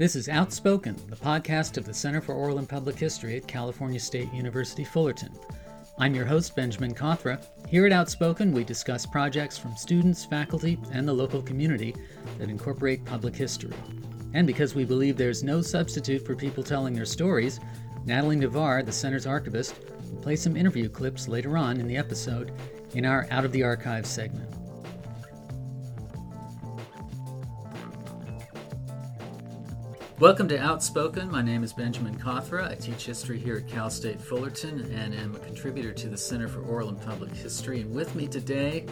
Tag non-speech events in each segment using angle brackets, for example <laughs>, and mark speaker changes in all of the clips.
Speaker 1: This is Outspoken, the podcast of the Center for Oral and Public History at California State University Fullerton. I'm your host, Benjamin Cawthra. Here at Outspoken, we discuss projects from students, faculty, and the local community that incorporate public history. And because we believe there's no substitute for people telling their stories, Natalie Navar, the Center's archivist, will play some interview clips later on in the episode in our Out of the Archives segment. Welcome to Outspoken. My name is Benjamin Cawthra. I teach history here at Cal State Fullerton and am a contributor to the Center for Oral and Public History. And with me today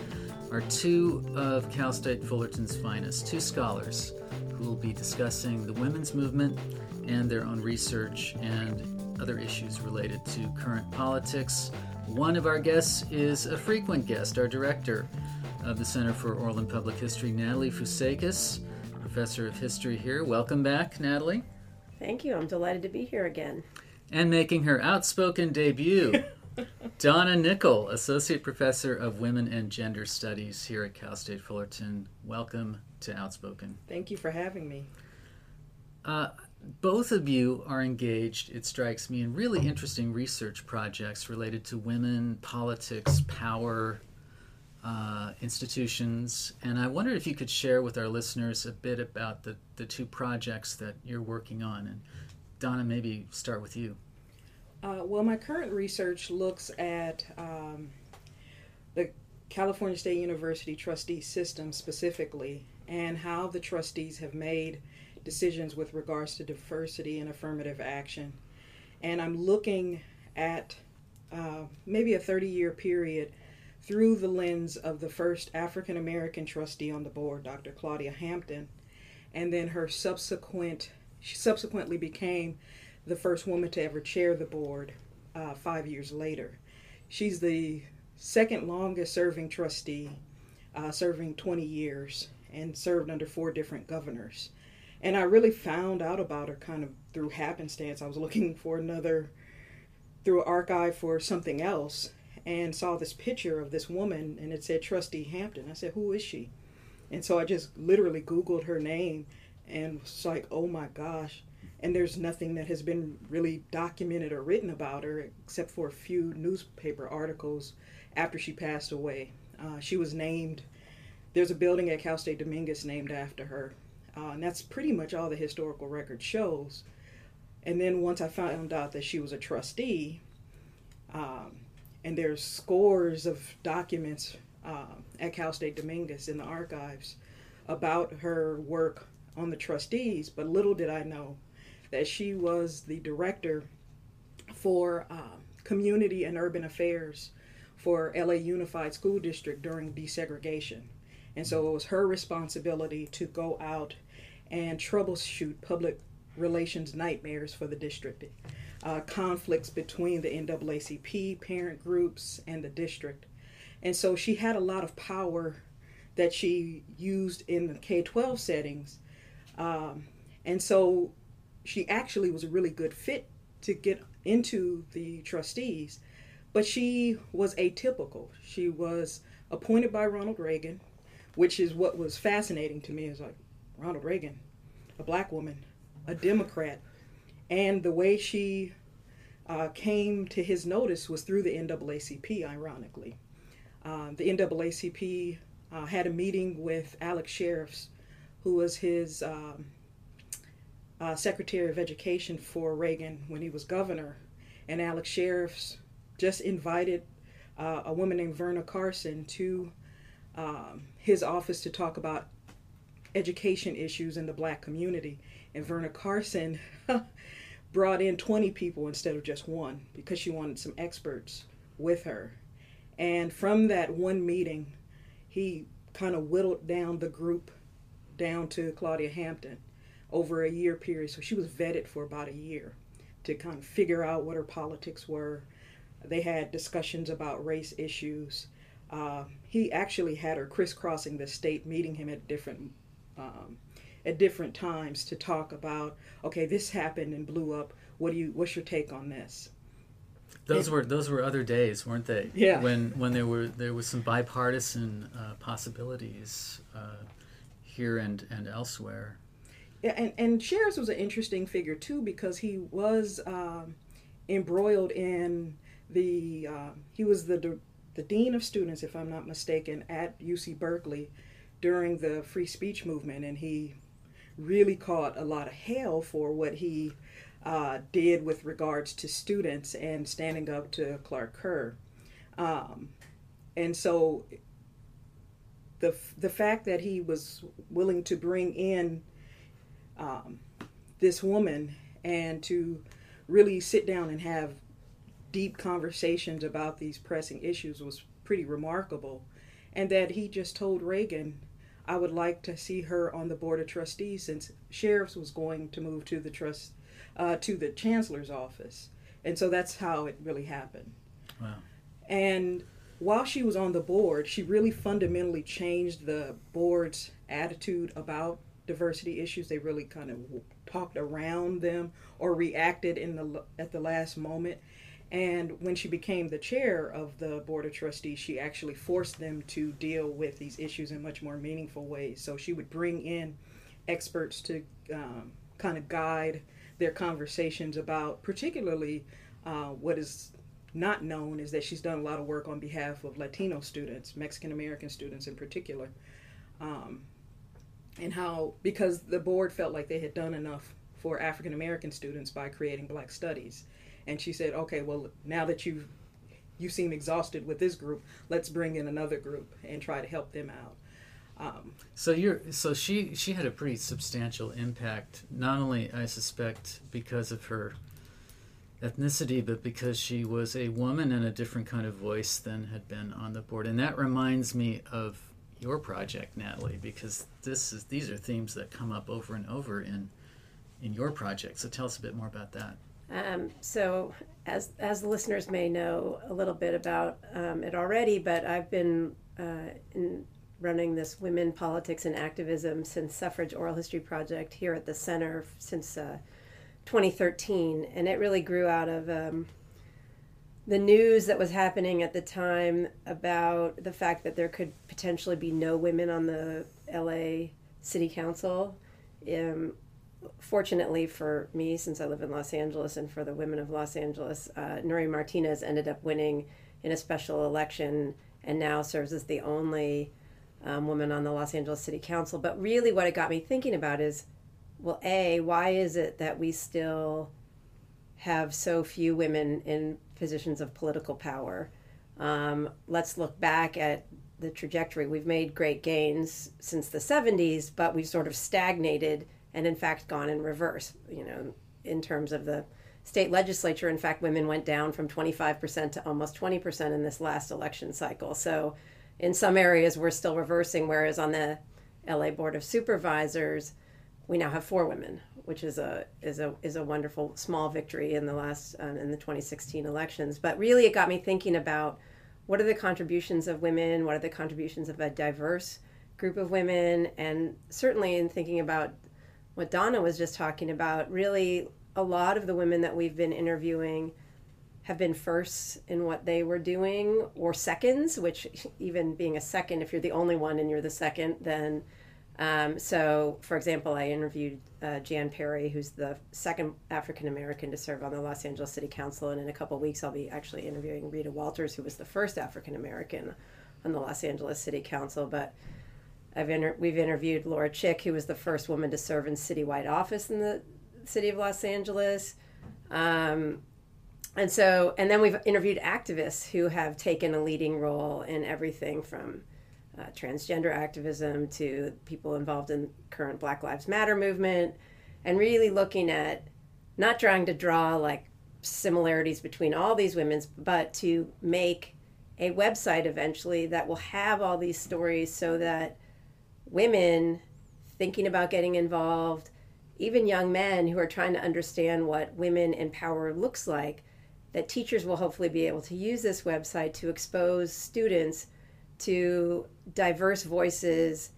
Speaker 1: are two of Cal State Fullerton's finest, two scholars who will be discussing the women's movement and their own research and other issues related to current politics. One of our guests is a frequent guest, our director of the Center for Oral and Public History, Natalie Fousekis professor of history here. Welcome back, Natalie.
Speaker 2: Thank you. I'm delighted to be here again.
Speaker 1: And making her outspoken debut, <laughs> Donna Nicol, associate professor of women and gender studies here at Cal State Fullerton. Welcome to Outspoken.
Speaker 3: Thank you for having me.
Speaker 1: Uh, both of you are engaged, it strikes me, in really interesting research projects related to women, politics, power, uh, institutions. And I wondered if you could share with our listeners a bit about the, the two projects that you're working on. And Donna, maybe start with you.
Speaker 3: Uh, well, my current research looks at um, the California State University trustee system specifically and how the trustees have made decisions with regards to diversity and affirmative action. And I'm looking at uh, maybe a 30 year period through the lens of the first African American trustee on the board, Dr. Claudia Hampton, and then her subsequent, she subsequently became the first woman to ever chair the board uh, five years later. She's the second longest serving trustee, uh, serving 20 years, and served under four different governors. And I really found out about her kind of through happenstance. I was looking for another, through archive for something else, and saw this picture of this woman and it said Trustee Hampton. I said, Who is she? And so I just literally Googled her name and was like, Oh my gosh. And there's nothing that has been really documented or written about her except for a few newspaper articles after she passed away. Uh, she was named, there's a building at Cal State Dominguez named after her. Uh, and that's pretty much all the historical record shows. And then once I found out that she was a trustee, um, and there's scores of documents uh, at Cal State Dominguez in the archives about her work on the trustees. But little did I know that she was the director for uh, community and urban affairs for LA Unified School District during desegregation. And so it was her responsibility to go out and troubleshoot public relations nightmares for the district uh, conflicts between the NAACP parent groups and the district. And so she had a lot of power that she used in the K 12 settings. Um, and so she actually was a really good fit to get into the trustees. But she was atypical. She was appointed by Ronald Reagan, which is what was fascinating to me. Is like Ronald Reagan, a black woman, a Democrat, and the way she uh, came to his notice was through the NAACP, ironically. Uh, the NAACP uh, had a meeting with Alex Sherriffs, who was his um, uh, Secretary of Education for Reagan when he was governor. And Alex Sherriffs just invited uh, a woman named Verna Carson to um, his office to talk about education issues in the black community. And Verna Carson <laughs> brought in 20 people instead of just one because she wanted some experts with her. And from that one meeting, he kind of whittled down the group down to Claudia Hampton over a year period. So she was vetted for about a year to kind of figure out what her politics were. They had discussions about race issues. Uh, he actually had her crisscrossing the state, meeting him at different um, at different times to talk about okay this happened and blew up. What do you what's your take on this?
Speaker 1: Those were those were other days weren't they?
Speaker 3: Yeah.
Speaker 1: When when there were there was some bipartisan uh, possibilities uh, here and and elsewhere.
Speaker 3: Yeah and and Sherriffs was an interesting figure too because he was um, embroiled in the uh, he was the the dean of students, if I'm not mistaken, at UC Berkeley during the free speech movement, and he really caught a lot of hell for what he uh, did with regards to students and standing up to Clark Kerr. Um, and so the, the fact that he was willing to bring in um, this woman and to really sit down and have deep conversations about these pressing issues was pretty remarkable. And that he just told Reagan, I would like to see her on the board of trustees since Sherriffs was going to move to the trust uh, to the chancellor's office. And so that's how it really happened.
Speaker 1: Wow.
Speaker 3: And while she was on the board, she really fundamentally changed the board's attitude about diversity issues. They really kind of talked around them or reacted in the at the last moment. And when she became the chair of the board of trustees, she actually forced them to deal with these issues in much more meaningful ways. So she would bring in experts to um, kind of guide their conversations about, particularly, uh, what is not known is that she's done a lot of work on behalf of Latino students, Mexican American students in particular, um, and how because the board felt like they had done enough for African American students by creating Black Studies and she said, "Okay, well, now that you you seem exhausted with this group, let's bring in another group and try to help them out." Um,
Speaker 1: so you're so she she had a pretty substantial impact, not only I suspect because of her ethnicity, but because she was a woman and a different kind of voice than had been on the board. And that reminds me of your project, Natalie, because this is these are themes that come up over and over in in your project. So tell us a bit more about that.
Speaker 2: Um, so, as as the listeners may know a little bit about um, it already, but I've been uh, in running this women politics and activism since suffrage oral history project here at the center since uh, 2013, and it really grew out of um, the news that was happening at the time about the fact that there could potentially be no women on the LA City Council. Um, fortunately for me, since I live in Los Angeles, and for the women of Los Angeles, uh, Nury Martinez ended up winning in a special election and now serves as the only um, woman on the Los Angeles City Council. But really, what it got me thinking about is well, A, why is it that we still have so few women in positions of political power? Um, let's look back at the trajectory. We've made great gains since the 70s, but we've sort of stagnated and in fact gone in reverse. You know, in terms of the state legislature, in fact, women went down from 25% to almost 20% in this last election cycle. So, in some areas, we're still reversing, whereas on the LA Board of Supervisors, we now have four women, which is a is a is a wonderful small victory in the last um, in the 2016 elections. But really, it got me thinking about what are the contributions of women, what are the contributions of a diverse group of women, and certainly in thinking about what Donna was just talking about, really a lot of the women that we've been interviewing have been firsts in what they were doing or seconds, which even being a second, if you're the only one and you're the second, then. Um, so, for example, I interviewed uh, Jan Perry, who's the second African American to serve on the Los Angeles City Council, and in a couple weeks, I'll be actually interviewing Rita Walters, who was the first African American on the Los Angeles City Council. But I've inter- we've interviewed Laura Chick, who was the first woman to serve in citywide office in the city of Los Angeles. Um, and so, and then we've interviewed activists who have taken a leading role in everything from uh, transgender activism to people involved in current Black Lives Matter movement, and really looking at not trying to draw like similarities between all these women's, but to make a website eventually that will have all these stories so that women thinking about getting involved, even young men who are trying to understand what women in power looks like, that teachers will hopefully be able to use this website to expose students to diverse voices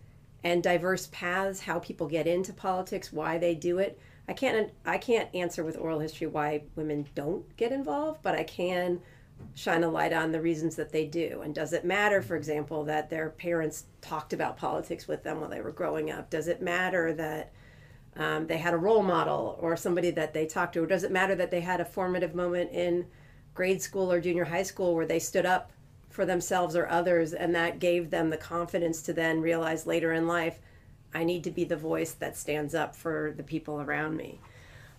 Speaker 2: and diverse paths, how people get into politics, why they do it. I can't I can't answer with oral history why women don't get involved, but I can shine a light on the reasons that they do. And does it matter, for example, that their parents talked about politics with them while they were growing up? Does it matter that um, they had a role model or somebody that they talked to. Or does it matter that they had a formative moment in grade school or junior high school where they stood up for themselves or others and that gave them the confidence to then realize later in life, I need to be the voice that stands up for the people around me.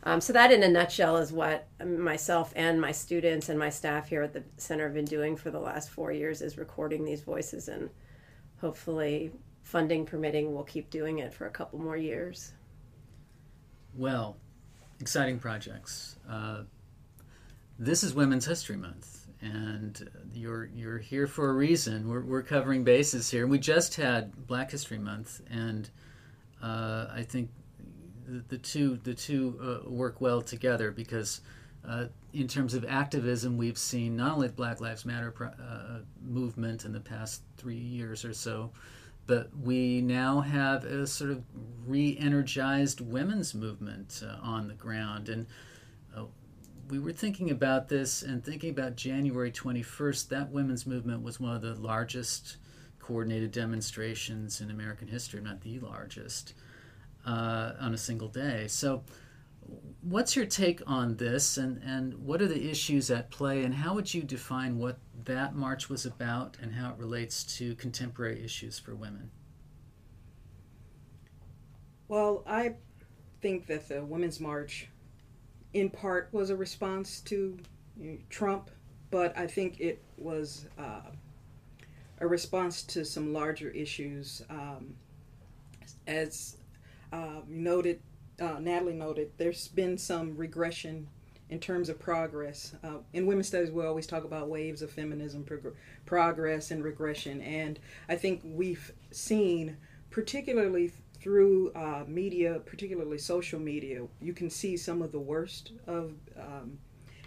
Speaker 2: Um, so that, in a nutshell, is what myself and my students and my staff here at the center have been doing for the last four years: is recording these voices, and hopefully, funding permitting, we'll keep doing it for a couple more years.
Speaker 1: Well, exciting projects. Uh, this is Women's History Month, and you're you're here for a reason. We're we're covering bases here. We just had Black History Month, and uh, I think the, two the two uh, work well together because. Uh, in terms of activism, we've seen not only the Black Lives Matter uh, movement in the past three years or so, but we now have a sort of re-energized women's movement uh, on the ground and uh, we were thinking about this and thinking about January 21st that women's movement was one of the largest coordinated demonstrations in American history not the largest uh, on a single day so what's your take on this and, and what are the issues at play and how would you define what that march was about and how it relates to contemporary issues for women?
Speaker 3: Well, I think that the Women's March, in part, was a response to Trump, but I think it was uh, a response to some larger issues. Um, as uh, noted, uh, Natalie noted, there's been some regression in terms of progress. Uh, in women's studies, we always talk about waves of feminism, prog- progress, and regression. And I think we've seen, particularly through uh, media, particularly social media, you can see some of the worst of um,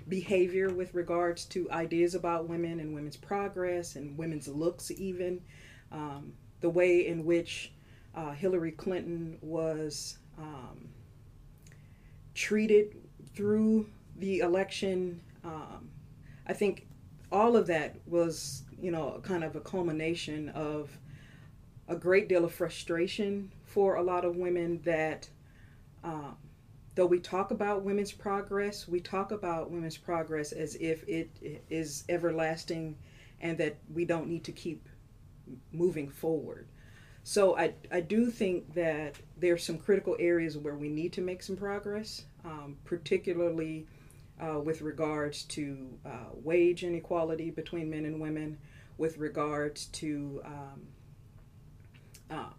Speaker 3: behavior with regards to ideas about women and women's progress and women's looks, even. Um, the way in which uh, Hillary Clinton was um, treated through the election, um, I think all of that was, you know, kind of a culmination of a great deal of frustration for a lot of women that, um, though we talk about women's progress, we talk about women's progress as if it is everlasting and that we don't need to keep moving forward. So I, I do think that there's some critical areas where we need to make some progress, um, particularly uh, with regards to uh, wage inequality between men and women, with regards to um, uh,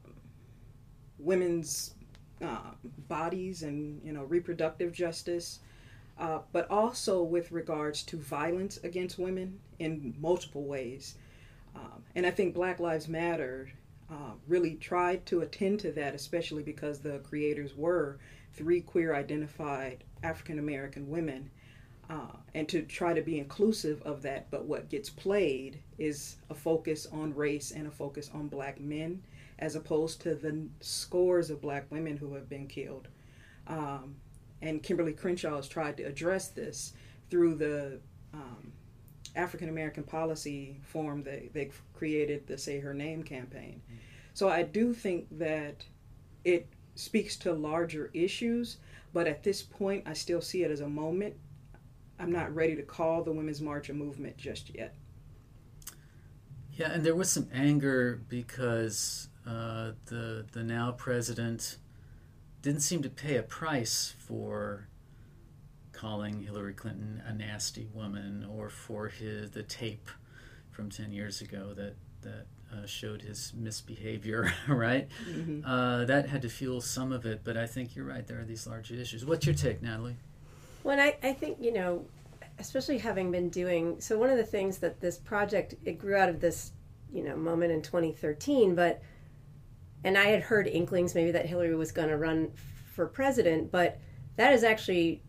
Speaker 3: women's uh, bodies and you know reproductive justice, uh, but also with regards to violence against women in multiple ways. Um, and I think Black Lives Matter uh, really tried to attend to that, especially because the creators were three queer identified African American women uh, and to try to be inclusive of that. But what gets played is a focus on race and a focus on black men, as opposed to the scores of black women who have been killed. Um, and Kimberlé Crenshaw has tried to address this through the um, African American Policy Forum that they created, the Say Her Name campaign. Mm-hmm. So I do think that it speaks to larger issues, but at this point, I still see it as a moment I'm not ready to call the Women's March a movement just yet.
Speaker 1: Yeah, and there was some anger because uh, the the now president didn't seem to pay a price for calling Hillary Clinton a nasty woman or for his the tape from ten years ago that that uh, showed his misbehavior. <laughs> Right, mm-hmm. uh, that had to fuel some of it. But I think you're right. There are these larger issues. What's your take, Natalie?
Speaker 2: Well, I, I think, you know, especially having been doing, so one of the things that this project, it grew out of this, you know, moment in 2013, but, and I had heard inklings maybe that Hillary was going to run for president, but that is actually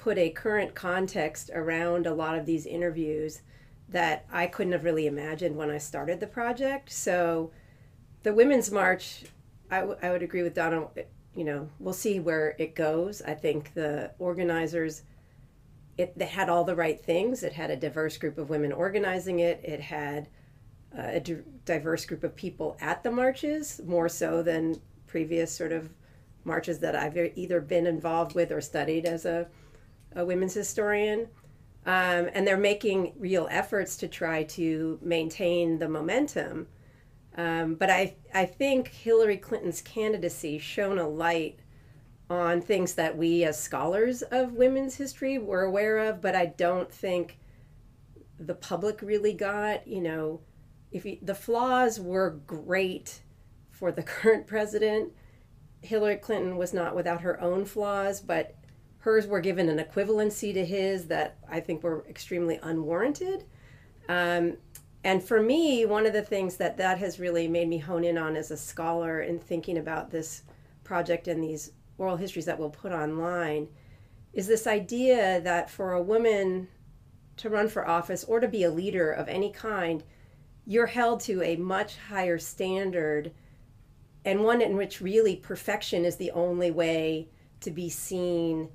Speaker 2: put a current context around a lot of these interviews that I couldn't have really imagined when I started the project. So the Women's March, I, w- I would agree with Donna you know, we'll see where it goes. I think the organizers, it, it had all the right things. It had a diverse group of women organizing it. It had a diverse group of people at the marches, more so than previous sort of marches that I've either been involved with or studied as a, a women's historian. Um, and they're making real efforts to try to maintain the momentum. Um, but I, I think Hillary Clinton's candidacy shone a light on things that we as scholars of women's history were aware of, but I don't think the public really got. You know, if you, the flaws were great for the <laughs> current president, Hillary Clinton was not without her own flaws, but hers were given an equivalency to his that I think were extremely unwarranted. Um, and for me, one of the things that that has really made me hone in on as a scholar in thinking about this project and these oral histories that we'll put online is this idea that for a woman to run for office or to be a leader of any kind, you're held to a much higher standard and one in which really perfection is the only way to be seen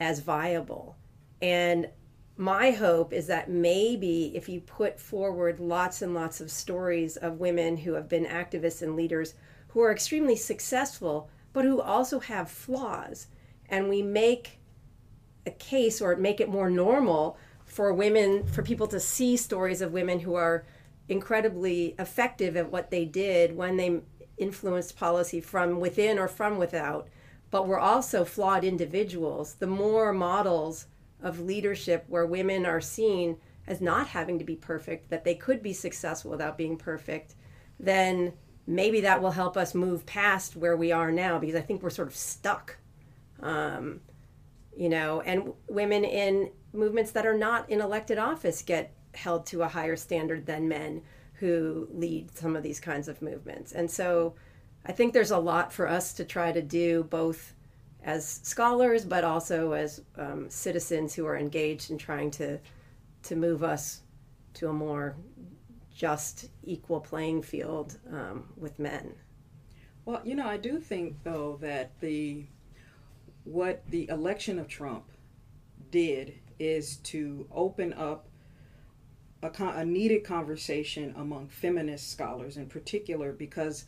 Speaker 2: as viable. And my hope is that maybe if you put forward lots and lots of stories of women who have been activists and leaders who are extremely successful, but who also have flaws, and we make a case or make it more normal for women, for people to see stories of women who are incredibly effective at what they did when they influenced policy from within or from without, but were also flawed individuals. The more models of leadership where women are seen as not having to be perfect, that they could be successful without being perfect, then maybe that will help us move past where we are now because I think we're sort of stuck. Um, you know, and women in movements that are not in elected office get held to a higher standard than men who lead some of these kinds of movements. And so I think there's a lot for us to try to do both as scholars, but also as um, citizens who are engaged in trying to to move us to a more just, equal playing field um, with men.
Speaker 3: Well, you know, I do think though that the what the election of Trump did is to open up a, a needed conversation among feminist scholars in particular because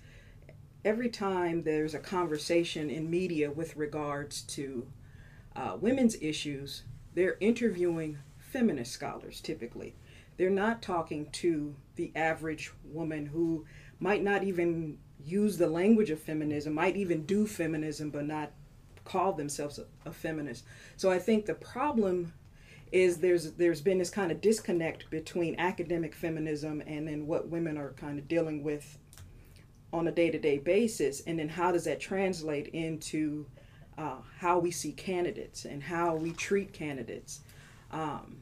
Speaker 3: every time there's a conversation in media with regards to uh, women's issues, they're interviewing feminist scholars typically. They're not talking to the average woman who might not even use the language of feminism, might even do feminism, but not call themselves a, a feminist. So I think the problem is there's there's been this kind of disconnect between academic feminism and then what women are kind of dealing with on a day-to-day basis and then how does that translate into uh, how we see candidates and how we treat candidates? Um,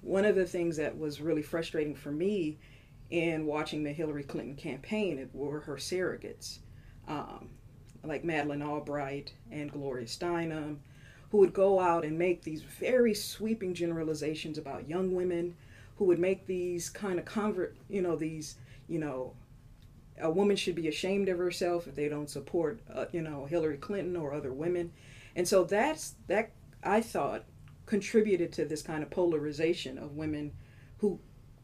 Speaker 3: one of the things that was really frustrating for me in watching the hillary clinton campaign were her surrogates. Um, like madeleine albright and gloria steinem who would go out and make these very sweeping generalizations about young women who would make these kind of convert you know these you know a woman should be ashamed of herself if they don't support, uh, you know, Hillary Clinton or other women. And so that's that I thought contributed to this kind of polarization of women who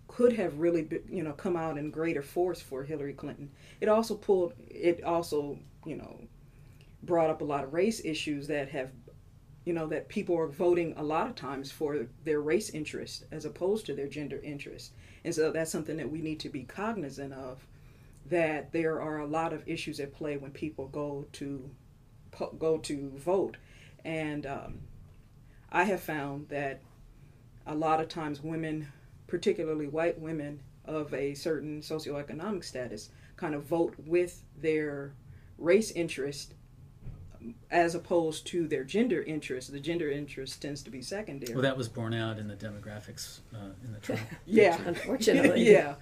Speaker 3: could have really, be, you know, come out in greater force for Hillary Clinton. It also pulled, it also, you know, brought up a lot of race issues that have, you know, that people are voting a lot of times for their race interest as opposed to their gender interest. And so that's something that we need to be cognizant of that there are a lot of issues at play when people go to go to vote, and um, I have found that a lot of times women, particularly white women of a certain socioeconomic status, kind of vote with their race interest as opposed to their gender interest. The gender interest tends to be secondary.
Speaker 1: Well, that was borne out in the demographics uh, in the Trump. <laughs> <laughs>
Speaker 3: yeah,
Speaker 2: unfortunately. <laughs>
Speaker 3: yeah,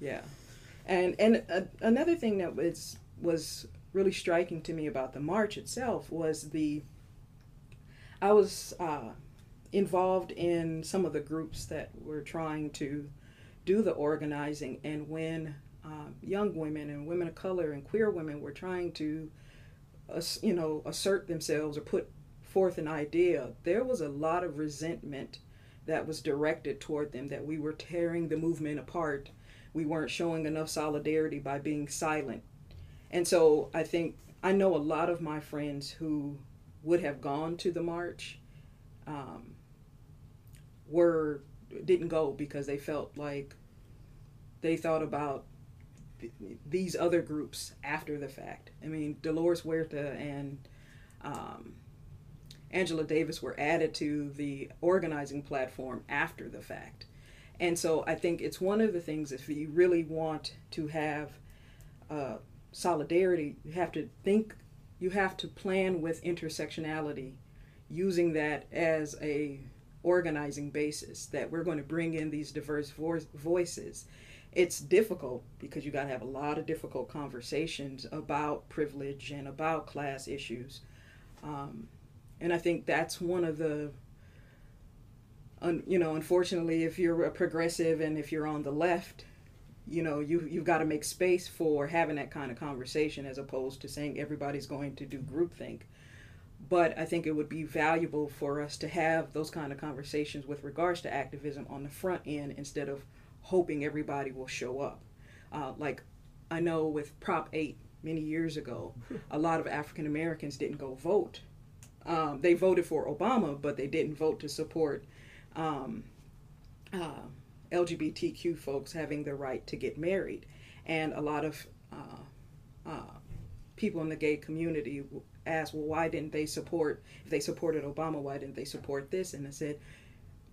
Speaker 3: yeah. And and uh, another thing that was was really striking to me about the march itself was the I was uh, involved in some of the groups that were trying to do the organizing, and when uh, young women and women of color and queer women were trying to, uh, you know, assert themselves or put forth an idea, there was a lot of resentment that was directed toward them that we were tearing the movement apart we weren't showing enough solidarity by being silent. And so I think I know a lot of my friends who would have gone to the march um, were didn't go because they felt like they thought about these other groups after the fact. I mean, Dolores Huerta and um, Angela Davis were added to the organizing platform after the fact. And so I think it's one of the things if you really want to have uh, solidarity, you have to think, you have to plan with intersectionality, using that as a organizing basis that we're going to bring in these diverse vo- voices. It's difficult because you got to have a lot of difficult conversations about privilege and about class issues. Um, and I think that's one of the un, you know, unfortunately, if you're a progressive and if you're on the left, you know, you you've got to make space for having that kind of conversation as opposed to saying everybody's going to do groupthink. But I think it would be valuable for us to have those kind of conversations with regards to activism on the front end instead of hoping everybody will show up. Uh, like I know with Prop 8 many years ago, <laughs> a lot of African Americans didn't go vote. Um, they voted for Obama, but they didn't vote to support um, uh, LGBTQ folks having the right to get married. And a lot of uh, uh, people in the gay community asked, well, why didn't they support, if they supported Obama, why didn't they support this? And I said,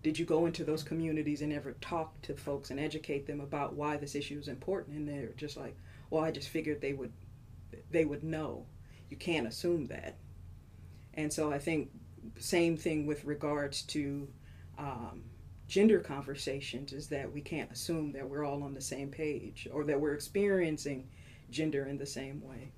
Speaker 3: did you go into those communities and ever talk to folks and educate them about why this issue is important? And they're just like, well, I just figured they would, they would know. You can't assume that. And so I think same thing with regards to um, gender conversations is that we can't assume that we're all on the same page or that we're experiencing gender in the same way.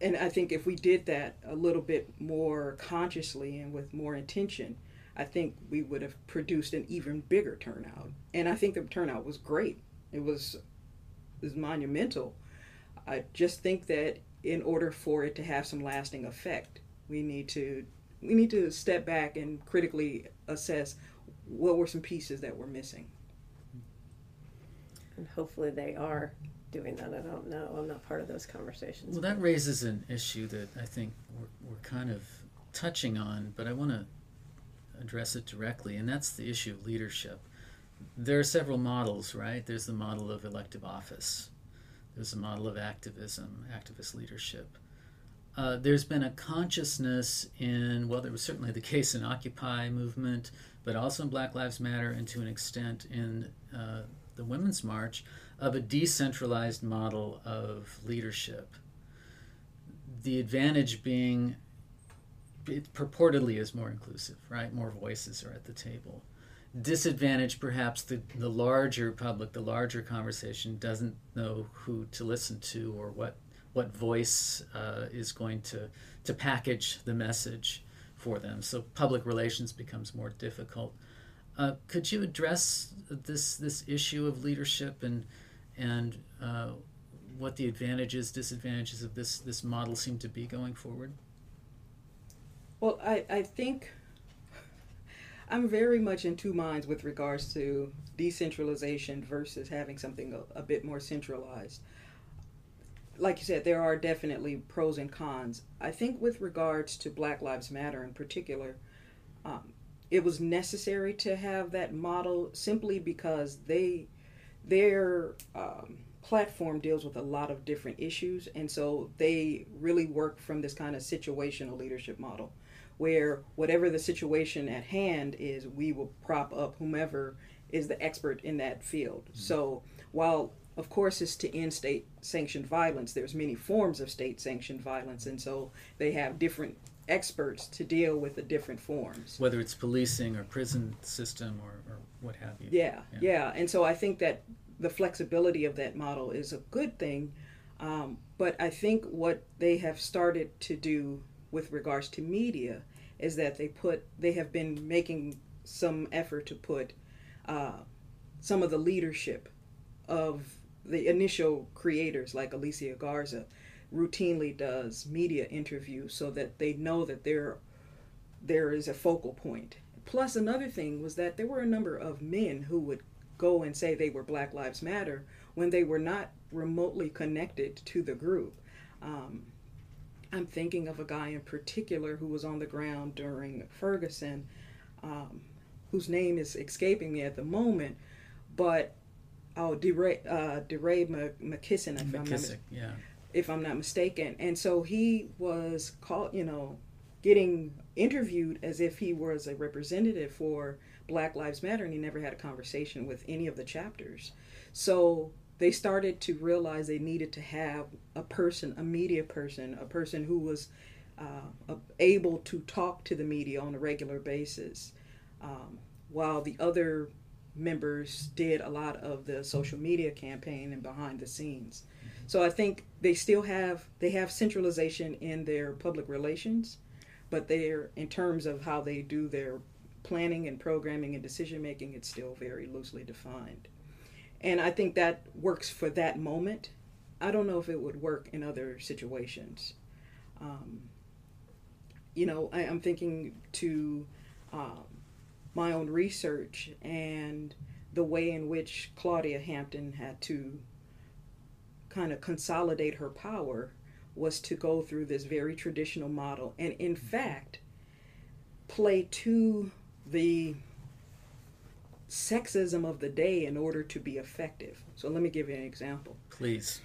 Speaker 3: And I think if we did that a little bit more consciously and with more intention, I think we would have produced an even bigger turnout. And I think the turnout was great. It was it was monumental. I just think that in order for it to have some lasting effect, we need to we need to step back and critically assess what were some pieces that were missing.
Speaker 2: And hopefully they are doing that. I don't know. I'm not part of those conversations.
Speaker 1: Well, that raises an issue that I think we're, we're kind of touching on, but I want to address it directly, and that's the issue of leadership. There are several models, right? There's the model of elective office, there's the model of activism, activist leadership. Uh, there's been a consciousness in, well, there was certainly the case in Occupy movement, but also in Black Lives Matter, and to an extent in uh, the Women's March, of a decentralized model of leadership. The advantage being it purportedly is more inclusive, right? More voices are at the table. Disadvantage, perhaps the, the larger public, the larger conversation doesn't know who to listen to or what what voice uh, is going to to package the message for them. So public relations becomes more difficult. Uh, could you address this this issue of leadership and and uh, what the advantages, disadvantages of this this model seem to be going forward?
Speaker 3: Well, I, I think I'm very much in two minds with regards to decentralization versus having something a, a bit more centralized. Like you said, there are definitely pros and cons. I think with regards to Black Lives Matter in particular, um, it was necessary to have that model simply because they their um, platform deals with a lot of different issues, and so they really work from this kind of situational leadership model where whatever the situation at hand is, we will prop up whomever is the expert in that field. Mm-hmm. So while of course is to end state sanctioned violence, there's many forms of state sanctioned violence, and so they have different experts to deal with the different forms.
Speaker 1: Whether it's policing or prison system or, or what have you.
Speaker 3: Yeah, yeah, yeah, And so I think that the flexibility of that model is a good thing. Um, but I think what they have started to do with regards to media is that they put they have been making some effort to put uh, some of the leadership of the initial creators like Alicia Garza routinely does media interviews so that they know that there there is a focal point. Plus another thing was that there were a number of men who would go and say they were Black Lives Matter when they were not remotely connected to the group. Um, I'm thinking of a guy in particular who was on the ground during Ferguson, um, whose name is escaping me at the moment, but oh, DeRay, uh, DeRay Mckesson, if
Speaker 1: McKissick, I'm not, yeah.
Speaker 3: if I'm not mistaken. And so he was called, you know, getting interviewed as if he was a representative for Black Lives Matter, and he never had a conversation with any of the chapters. So they started to realize they needed to have a person, a media person, a person who was uh, able to talk to the media on a regular basis, um, while the other members did a lot of the social media campaign and behind the scenes. So I think they still have they have centralization in their public relations, but they're in terms of how they do their planning and programming and decision making, it's still very loosely defined. And I think that works for that moment. I don't know if it would work in other situations. Um, you know, I, am thinking to um, my own research and the way in which Claudia Hampton had to kind of consolidate her power was to go through this very traditional model and, in fact, play to the sexism of the day in order to be effective. So let me give you an example.
Speaker 1: Please.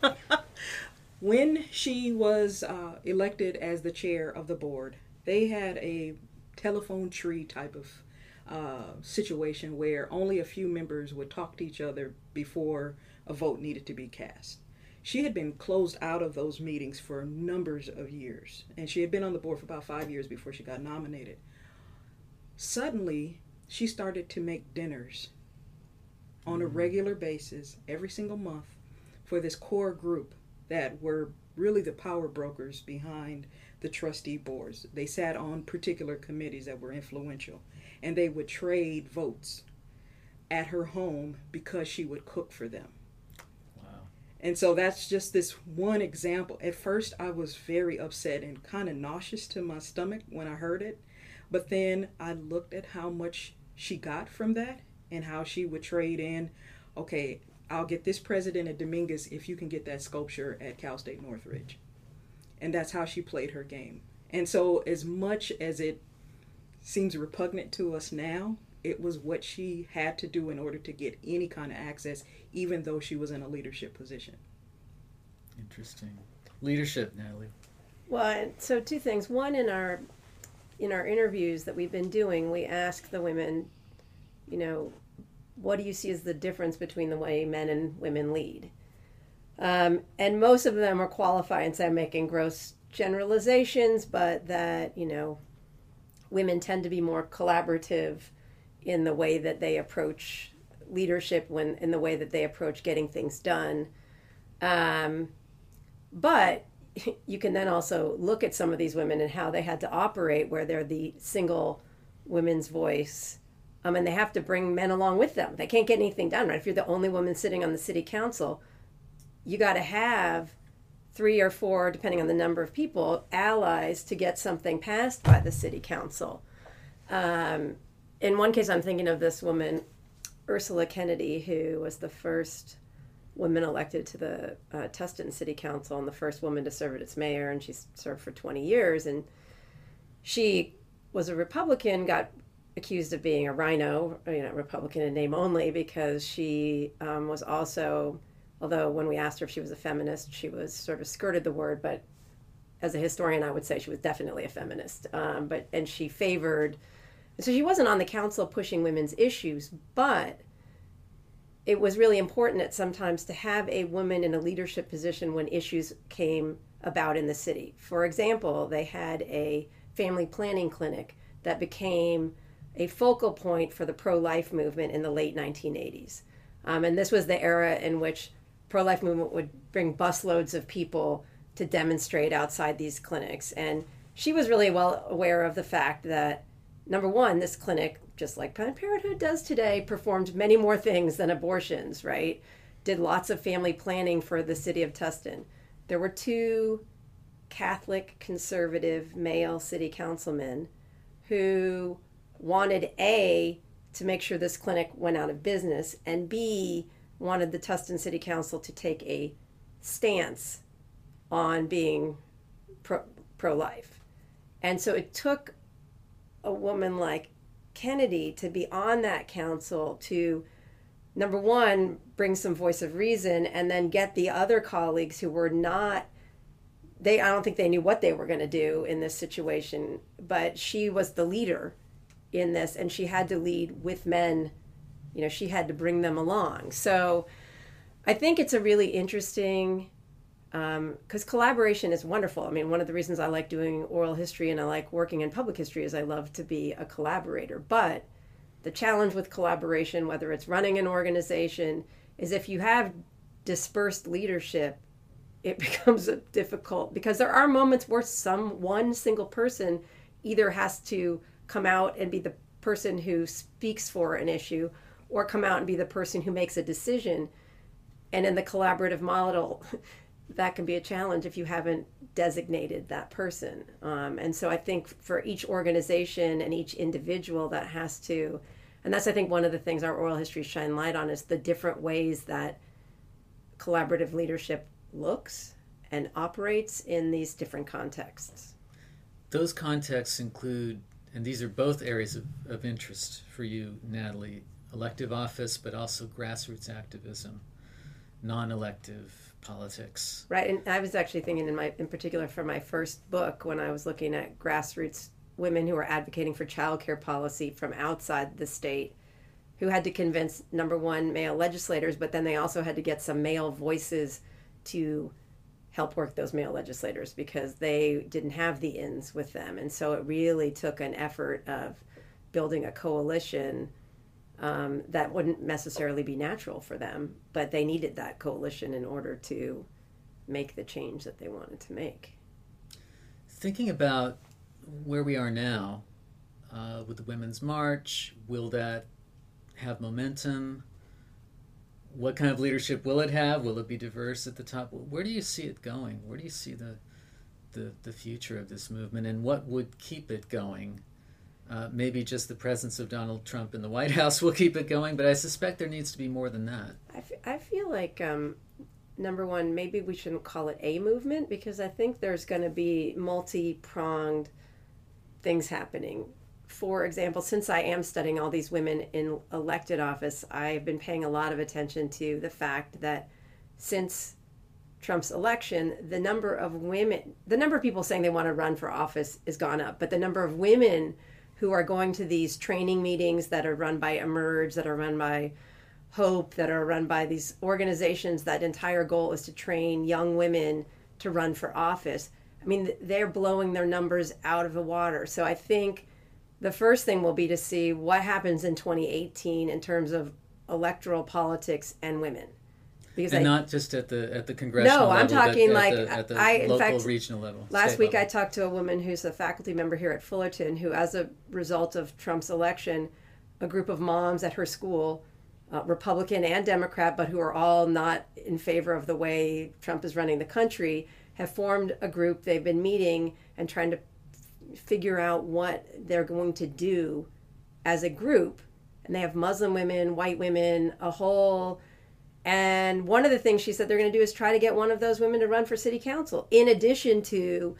Speaker 1: <laughs>
Speaker 3: when she was uh, elected as the chair of the board, they had a telephone tree type of uh, situation where only a few members would talk to each other before a vote needed to be cast. She had been closed out of those meetings for numbers of years, and she had been on the board for about five years before she got nominated. Suddenly, she started to make dinners on a mm. regular basis every single month for this core group that were really the power brokers behind the trustee boards. They sat on particular committees that were influential and they would trade votes at her home because she would cook for them. Wow. And so that's just this one example. At first, I was very upset and kind of nauseous to my stomach when I heard it but then I looked at how much she got from that and how she would trade in, okay, I'll get this president at Dominguez if you can get that sculpture at Cal State Northridge. And that's how she played her game. And so, as much as it seems repugnant to us now, it was what she had to do in order to get any kind of access, even though she was in a leadership position.
Speaker 1: Interesting. Leadership, Natalie.
Speaker 2: Well, so two things. One, in our in our interviews that we've been doing, we ask the women, you know, what do you see as the difference between the way men and women lead? Um, and most of them are qualified and say I'm making gross generalizations, but that, you know, women tend to be more collaborative in the way that they approach leadership when in the way that they approach getting things done. Um, but <laughs> you can then also look at some of these women and how they had to operate where they're the single women's voice um, and they have to bring men along with them they can't get anything done right if you're the only woman sitting on the city council you got to have three or four depending on the number of people allies to get something passed by the city council um, in one case i'm thinking of this woman ursula kennedy who was the first woman elected to the uh, Tustin City Council and the first woman to serve as mayor, and she served for 20 years. And she was a Republican, got accused of being a rhino, you know, Republican in name only, because she um, was also, although when we asked her if she was a feminist, she was sort of skirted the word, but as a historian, I would say she was definitely a feminist. Um, but and she favored, so she wasn't on the council pushing women's issues, but it was really important at sometimes to have a woman in a leadership position when issues came about in the city. For example, they had a family planning clinic that became a focal point for the pro life movement in the late 1980s. Um, and this was the era in which pro life movement would bring busloads of people to demonstrate outside these clinics. And she was really well aware of the fact that, number one, this clinic just like Planned Parenthood does today, performed many more things than abortions, right? Did lots of family planning for the city of Tustin. There were two Catholic conservative male city councilmen who wanted A, to make sure this clinic went out of business, and B, wanted the Tustin City Council to take a stance on being pro life. And so it took a woman like Kennedy to be on that council to number one bring some voice of reason and then get the other colleagues who were not they I don't think they knew what they were going to do in this situation, but she was the leader in this and she had to lead with men. You know, she had to bring them along. So I think it's a really interesting because um, collaboration is wonderful. I mean, one of the reasons I like doing oral history and I like working in public history is I love to be a collaborator. But the challenge with collaboration, whether it's running an organization, is if you have dispersed leadership, it <laughs> becomes difficult because there are moments where some one single person either has to come out and be the person who speaks for an issue or come out and be the person who makes a decision. And in the collaborative model, <laughs> that can be a challenge if you haven't designated that person. Um, and so I think for each organization and each individual that has to, and that's I think one of the things our oral histories shine light on is the different ways that collaborative leadership looks and operates in these different contexts.
Speaker 1: Those contexts include, and these are both areas of, of interest for you, Natalie elective office, but also grassroots activism, non elective politics.
Speaker 2: Right, and I was actually thinking in my in particular for my first book when I was looking at grassroots women who were advocating for childcare policy from outside the state who had to convince number one male legislators but then they also had to get some male voices to help work those male legislators because they didn't have the ins with them and so it really took an effort of building a coalition um, that wouldn't necessarily be natural for them, but they needed that coalition in order to make the change that they wanted to make.
Speaker 1: Thinking about where we are now uh, with the Women's March, will that have momentum? What kind of leadership will it have? Will it be diverse at the top? Where do you see it going? Where do you see the the, the future of this movement, and what would keep it going? Uh, maybe just the presence of Donald Trump in the White <laughs> House will keep it going, but I suspect there needs to be more than that.
Speaker 2: I, f- I feel like, um, number one, maybe we shouldn't call it a movement because I think there's going to be multi pronged things happening. For example, since I am studying all these women in elected office, I've been paying a lot of attention to the fact that since Trump's election, the number of women, the number of people saying they want to run for office is gone up, but the number of women who are going to these training meetings that are run by Emerge, that are run by Hope, that are run by these organizations that entire goal is to train young women to run for office. I mean, they're blowing their numbers out of the water. So I think the first thing will be to see what happens in 2018 in terms of electoral politics and women
Speaker 1: because and I, not just at the at the congressional. Level.
Speaker 2: No,
Speaker 1: I'm
Speaker 2: talking
Speaker 1: at
Speaker 2: like
Speaker 1: the, at the
Speaker 2: I
Speaker 1: local,
Speaker 2: in fact
Speaker 1: regional level.
Speaker 2: Last week,
Speaker 1: level.
Speaker 2: I talked to a woman who's a faculty member here at Fullerton, who, as a result of Trump's election, a group of moms at her school, uh, Republican and Democrat, but who are all not in favor of the way Trump is running the country, have formed a group. They've been meeting and trying to f- figure out what they're going to do as a group. And they have Muslim women, white women, a whole and one of the things she said they're going to do is try to get one of those women to run for city council, in addition to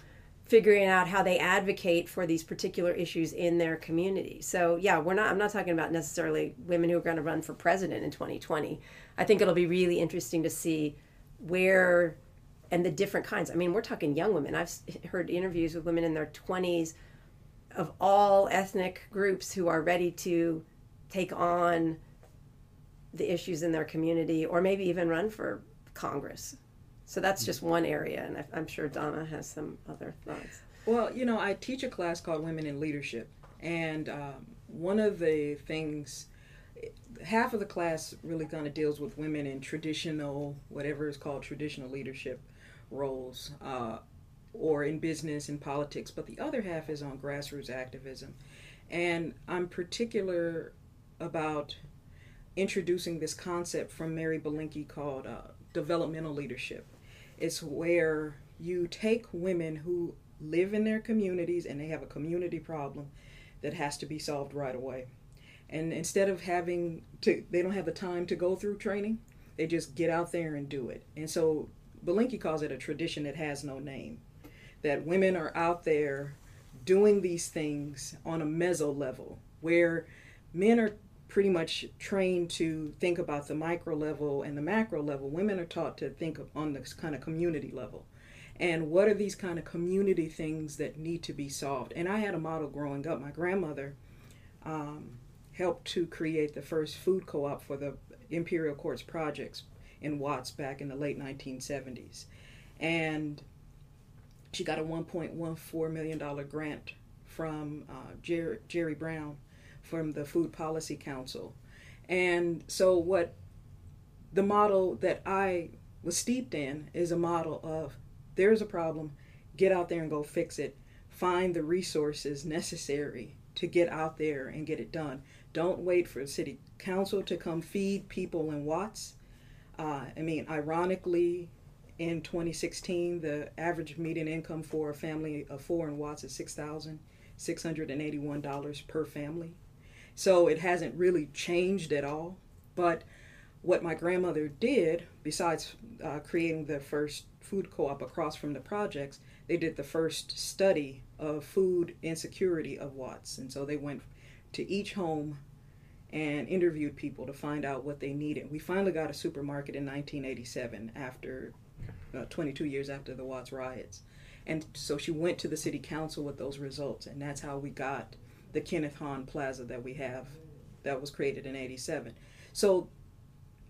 Speaker 2: figuring out how they advocate for these particular issues in their community. So yeah, we're not I'm not talking about necessarily women who are going to run for president in 2020. I think it'll be really interesting to see where and the different kinds. I mean, we're talking young women. I've heard interviews with women in their 20s of all ethnic groups who are ready to take on the issues in their community or maybe even run for Congress. So that's just one area, and I'm sure Donna has some other thoughts.
Speaker 3: Well, you know, I teach a class called Women in Leadership, and um, one of the things, half of the class really kind of deals with women in traditional, whatever is called traditional leadership roles, uh, or in business and politics, but the other half is on grassroots activism. And I'm particular about introducing this concept from Mary Belenky called uh, developmental leadership. It's where you take women who live in their communities and they have a community problem that has to be solved right away. And instead of having to, they don't have the time to go through training, they just get out there and do it. And so Belenky calls it a tradition that has no name. that women are out there doing these things on a meso level where men are pretty much trained to think about the micro level and the macro level. Women are taught to think on this kind of community level. And what are these kind of community things that need to be solved? And I had a model growing up. My grandmother um, helped to create the first food co op for the Imperial Courts projects in Watts back in the late 1970s. And she got a $1.14 million grant from uh, Jerry, Jerry Brown from the Food Policy Council. And so, what the model that I was steeped in is a model of there's a problem, get out there and go fix it. Find the resources necessary to get out there and get it done. Don't wait for the city council to come feed people in Watts. Uh, I mean, ironically, in 2016, the average median income for a family of four in Watts is $6,681 per family. So it hasn't really changed at all. But what my grandmother did, besides uh, creating the first food co op across from the projects, they did the first study of food insecurity of Watts. And so they went to each home and interviewed people to find out what they needed. We finally got a supermarket in 1987 after uh, 22 years after the Watts riots. And so she went to the city council with those results, and that's how we got the Kenneth Hahn Plaza that we have that was created in 87. So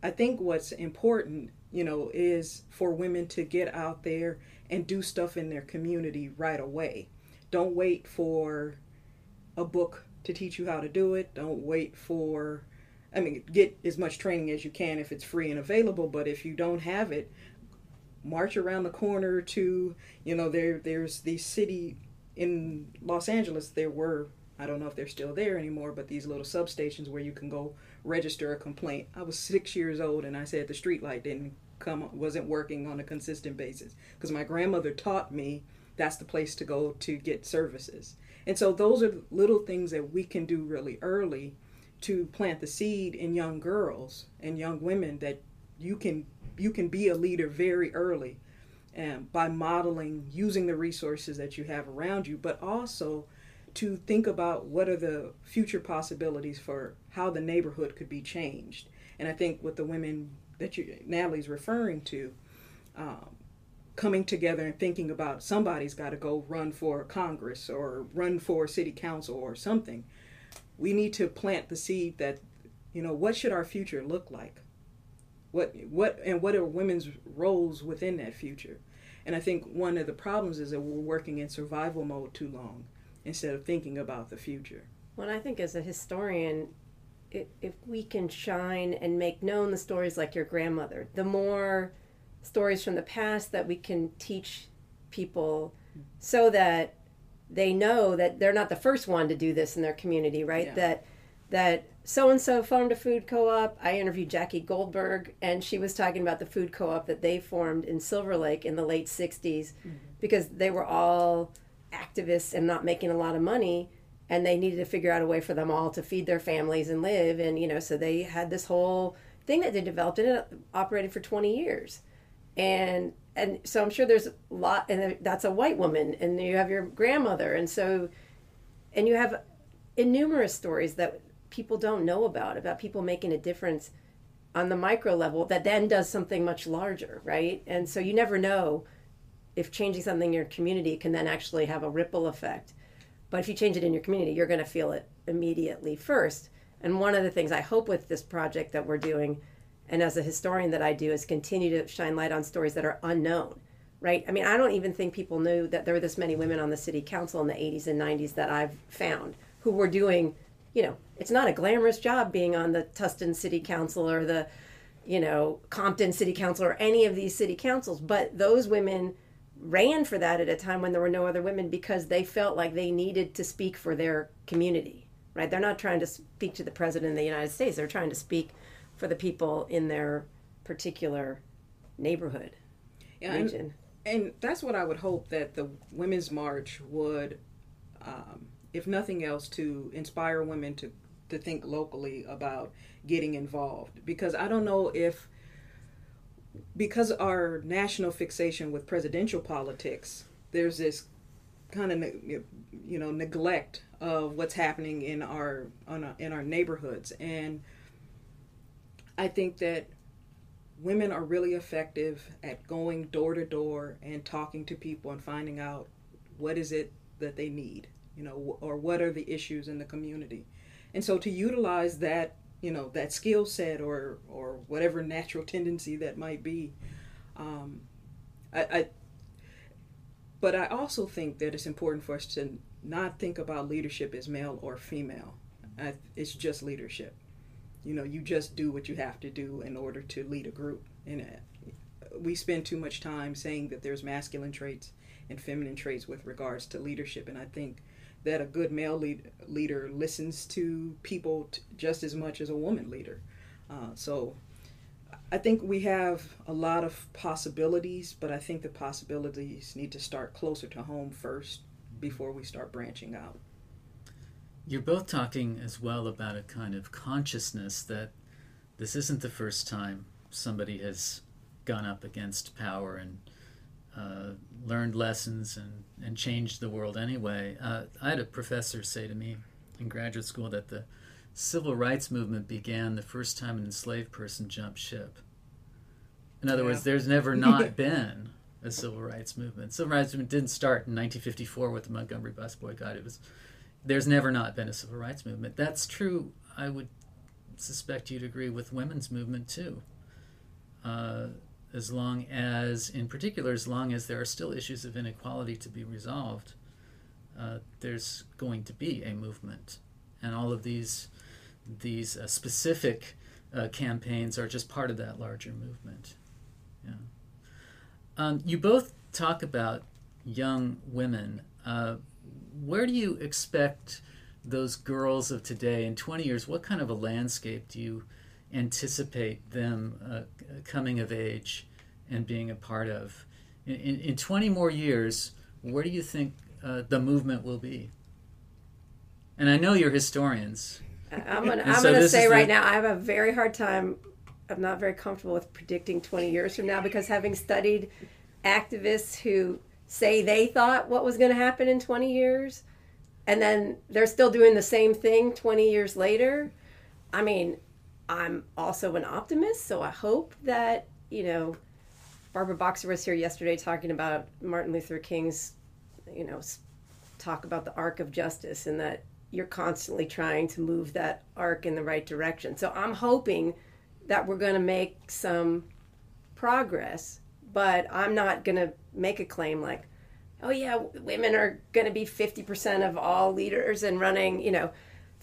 Speaker 3: I think what's important, you know, is for women to get out there and do stuff in their community right away. Don't wait for a book to teach you how to do it. Don't wait for I mean, get as much training as you can if it's free and available, but if you don't have it, march around the corner to, you know, there there's the city in Los Angeles there were I don't know if they're still there anymore, but these little substations where you can go register a complaint. I was six years old and I said the street light didn't come, wasn't working on a consistent basis because my grandmother taught me that's the place to go to get services. And so those are little things that we can do really early to plant the seed in young girls and young women that you can you can be a leader very early and by modeling using the resources that you have around you but also to think about what are the future possibilities for how the neighborhood could be changed. And I think with the women that you, Natalie's referring to, um, coming together and thinking about somebody's got to go run for Congress or run for city council or something. We need to plant the seed that, you know, what should our future look like? What what and what are women's roles within that future? And I think one of the problems is that we're working in survival mode too long instead of thinking about the future.
Speaker 2: Well, I think as a historian, if, if we can shine and make known the stories like your grandmother, the more stories from the past that we can teach people so that they know that they're not the first one to do this in their community, right? Yeah. That that so and so formed a food co-op. I interviewed Jackie Goldberg, and she was talking about the food co-op that they formed in Silver Lake in the late '60s, mm-hmm. because they were all activists and not making a lot of money and they needed to figure out a way for them all to feed their families and live and you know so they had this whole thing that they developed and it operated for 20 years. And and so i'm sure there's a lot and that's a white woman and you have your grandmother and so and you have innumerable stories that people don't know about about people making a difference on the micro level that then does something much larger right? And so you never know if changing something in your community can then actually have a ripple effect. But if you change it in your community, you're going to feel it immediately first. And one of the things I hope with this project that we're doing, and as a historian that I do, is continue to shine light on stories that are unknown, right? I mean, I don't even think people knew that there were this many women on the city council in the 80s and 90s that I've found who were doing, you know, it's not a glamorous job being on the Tustin City Council or the, you know, Compton City Council or any of these city councils, but those women ran for that at a time when there were no other women because they felt like they needed to speak for their community right? They're not trying to speak to the president of the united states. They're trying to speak for the people in their particular neighborhood
Speaker 3: yeah, region. and, and that's what i would hope that the women's march would um, if nothing else to inspire women to to think locally about getting involved. Because i don't know if because our national fixation with presidential politics, there's this kind of you know neglect of what's happening in our, in our neighborhoods and I think that women are really effective at going door to door and talking to people and finding out what is it that they need, you know, or what are the issues in the community. And so to utilize that, you know, that skill set or or whatever natural tendency that might be, um, I, I but I also think that it's important for us to not think about leadership as male or female. I, it's just leadership. You know you just do what you have to do in order to lead a group. And uh, we spend too much time saying that there's masculine traits and feminine traits with regards to leadership. And i think that a good male lead, leader listens to people t- just as much as a woman leader. Uh, so i think we have a lot of possibilities but i think the possibilities need to start closer to home first before we start branching out.
Speaker 1: You're both talking as well about a kind of consciousness that this isn't the first time somebody has gone up against power and uh, learned lessons and, and changed the world anyway. Uh, I had a professor say to me in graduate school that the civil rights movement began the first time an enslaved person jumped ship. In other yeah. words, there's never not <laughs> been a civil rights movement. Civil rights movement didn't start in 1954 with the Montgomery bus boycott. It was there's never not been a civil rights movement. That's true. I would suspect you'd agree with women's movement too. Uh, as long as, in particular, as long as there are still issues of inequality to be resolved, uh, there's going to be a movement, and all of these these uh, specific uh, campaigns are just part of that larger movement. Yeah. Um, you both talk about young women. Uh, where do you expect those girls of today in 20 years? What kind of a landscape do you anticipate them uh, coming of age and being a part of? In, in, in 20 more years, where do you think uh, the movement will be? And I know you're historians.
Speaker 2: I'm going so to say right the... now, I have a very hard time. I'm not very comfortable with predicting 20 years from now because having studied activists who say they thought what was going to happen in 20 years and then they're still doing the same thing 20 years later i mean i'm also an optimist so i hope that you know barbara boxer was here yesterday talking about martin luther king's you know talk about the arc of justice and that you're constantly trying to move that arc in the right direction. So i'm hoping that we're going to make some progress but I'm not going to make a claim like, oh yeah, women are going to be 50% of all leaders and running, you know,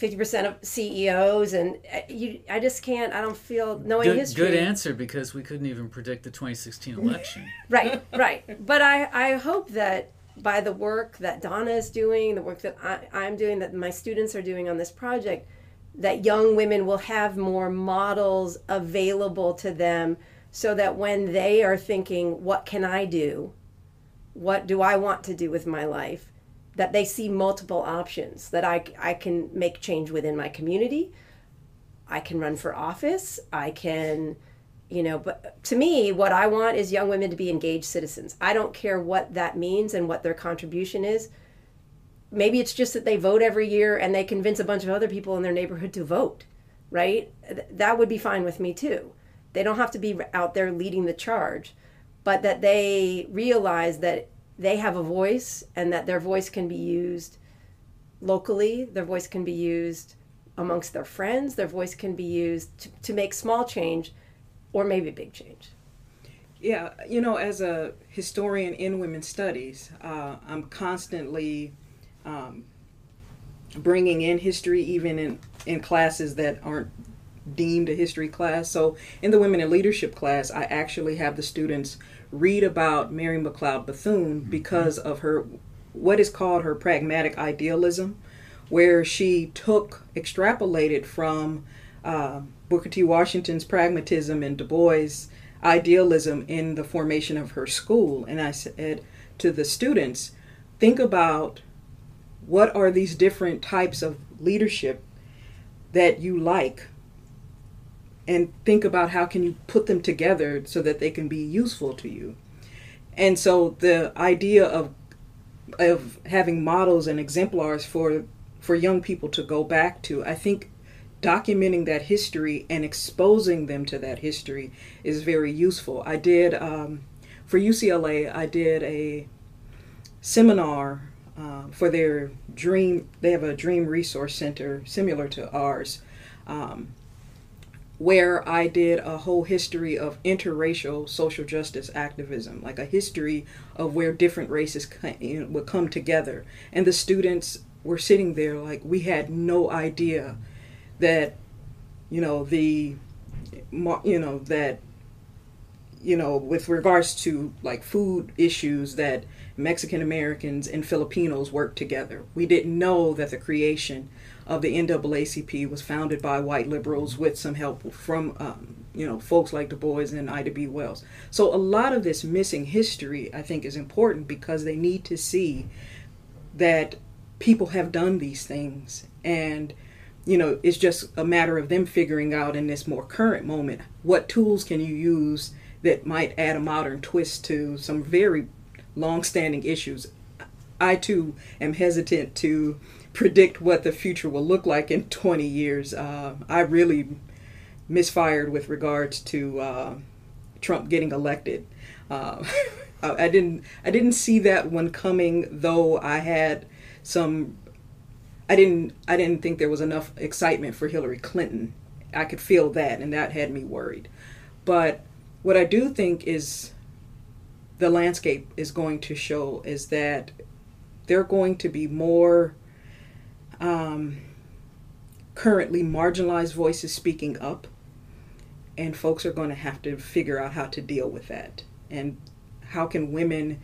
Speaker 2: 50% of CEOs and uh, you I just can't I don't feel knowing
Speaker 1: good,
Speaker 2: history.
Speaker 1: Good answer because we couldn't even predict the 2016 election. <laughs>
Speaker 2: right, right. But I I hope that by the work that Donna is doing, the work that I, I'm doing, that my students are doing on this project, that young women will have more models available to them so that when they are thinking, what can I do? What do I want to do with my life? That they see multiple options, that I, I can make change within my community. I can run for office. I can, you know, but to me, what I want is young women to be engaged citizens. I don't care what that means and what their contribution is. Maybe it's just that they vote every year and they convince a bunch of other people in their neighborhood to vote, right? That would be fine with me too they don't have to be out there leading the charge, but that they realize that they have a voice and that their voice can be used locally, their voice can be used amongst their friends, their voice can be used to, to make small change or maybe big change.
Speaker 3: Yeah, you know, as a historian in women's studies, uh, I'm constantly um, bringing in history, even in, in classes that aren't deemed a history class. So in the Women in Leadership class, I actually have the students read about Mary McLeod Bethune mm-hmm. because of her what is called her pragmatic idealism, where she took extrapolated from uh, Booker T. Washington's pragmatism and Du Bois' idealism in the formation of her school. And I said to the students, think about what are these different types of leadership that you like and think about how can you put them together so that they can be useful to you and so the idea of of having models and exemplars for for young people to go back to. I think documenting that history and exposing them to that history is very useful. I did um, for UCLA. I did a seminar uh, for their dream. They have a dream resource center similar to ours. Um, where I did a whole history of interracial social justice activism, like a history of where different races would come together. And the students were sitting there like we had no idea that, you know, the, you know, that, you know, with regards to like food issues that Mexican Americans and Filipinos work together. We didn't know that the creation of the NAACP was founded by white liberals with some help from um, you know folks like Du Bois and Ida B. Wells. So a lot of this missing history, I think, is important because they need to see that people have done these things and you know it's just a matter of them figuring out in this more current moment what tools can you use that might add a modern twist to some very long-standing issues i too am hesitant to predict what the future will look like in 20 years. Uh, I really misfired with regards to uh, Trump getting elected. Uh, <laughs> I, didn't I didn't see that one coming, though I had some. I didn't I didn't think there was enough excitement for Hillary Clinton. I could feel that, and that had me worried. But what I do think is the landscape is going to show is that there are going to be more um, currently marginalized voices speaking up, and folks are going to have to figure out how to deal with that. And how can women,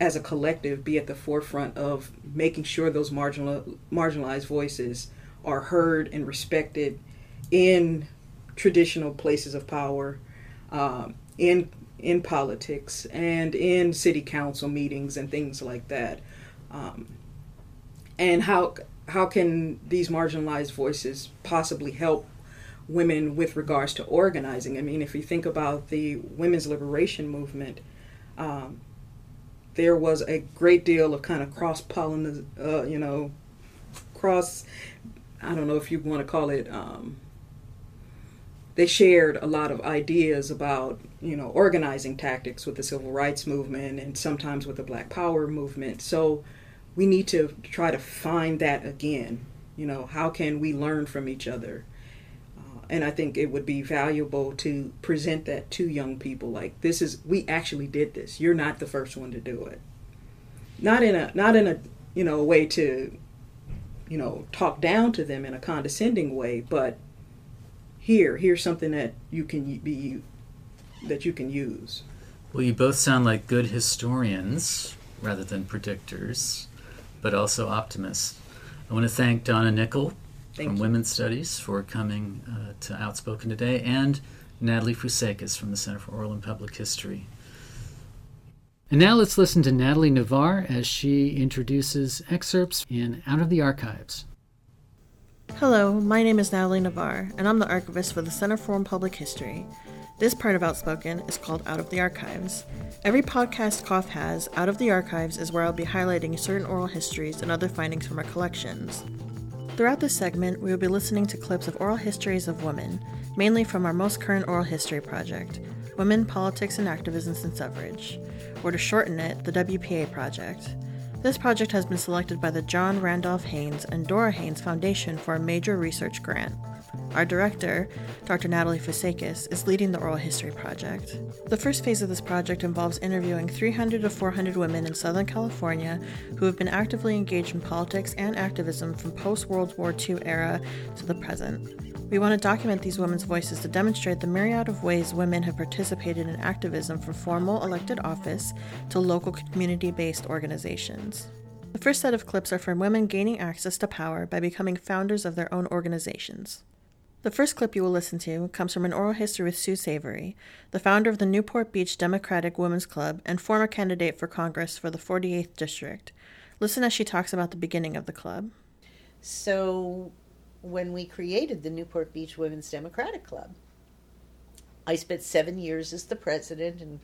Speaker 3: as a collective, be at the forefront of making sure those marginal, marginalized voices are heard and respected in traditional places of power, um, in in politics, and in city council meetings and things like that. Um, and how how can these marginalized voices possibly help women with regards to organizing? I mean, if you think about the women's liberation movement, um, there was a great deal of kind of cross pollen, uh, you know, cross. I don't know if you want to call it. Um, they shared a lot of ideas about you know organizing tactics with the civil rights movement and sometimes with the Black Power movement. So we need to try to find that again. You know, how can we learn from each other? Uh, and I think it would be valuable to present that to young people. Like this is we actually did this. You're not the first one to do it. Not in a not in a you know a way to you know talk down to them in a condescending way, but here here's something that you can be that you can use.
Speaker 1: Well, you both sound like good historians rather than predictors but also optimists. I want to thank Donna Nicol thank from you. Women's Studies for coming uh, to Outspoken today, and Natalie Fousekis from the Center for Oral and Public History. And now let's listen to Natalie Navar as she introduces excerpts in Out of the Archives.
Speaker 4: Hello, my name is Natalie Navar, and I'm the archivist for the Center for Oral and Public History. This part of Outspoken is called Out of the Archives. Every podcast COPH has, Out of the Archives, is where I'll be highlighting certain oral histories and other findings from our collections. Throughout this segment, we will be listening to clips of oral histories of women, mainly from our most current oral history project, Women, Politics, and Activism Since Suffrage, or to shorten it, the WPA Project. This project has been selected by the John Randolph Haynes and Dora Haynes Foundation for a major research grant. Our director, Dr. Natalie Fousekis, is leading the oral history project. The first phase of this project involves interviewing 300 to 400 women in Southern California who have been actively engaged in politics and activism from post World War II era to the present. We want to document these women's voices to demonstrate the myriad of ways women have participated in activism from formal elected office to local community based organizations. The first set of clips are from women gaining access to power by becoming founders of their own organizations. The first clip you will listen to comes from an oral history with Sue Savory, the founder of the Newport Beach Democratic Women's Club and former candidate for Congress for the 48th District. Listen as she talks about the beginning of the club.
Speaker 5: So, when we created the Newport Beach Women's Democratic Club, I spent seven years as the president and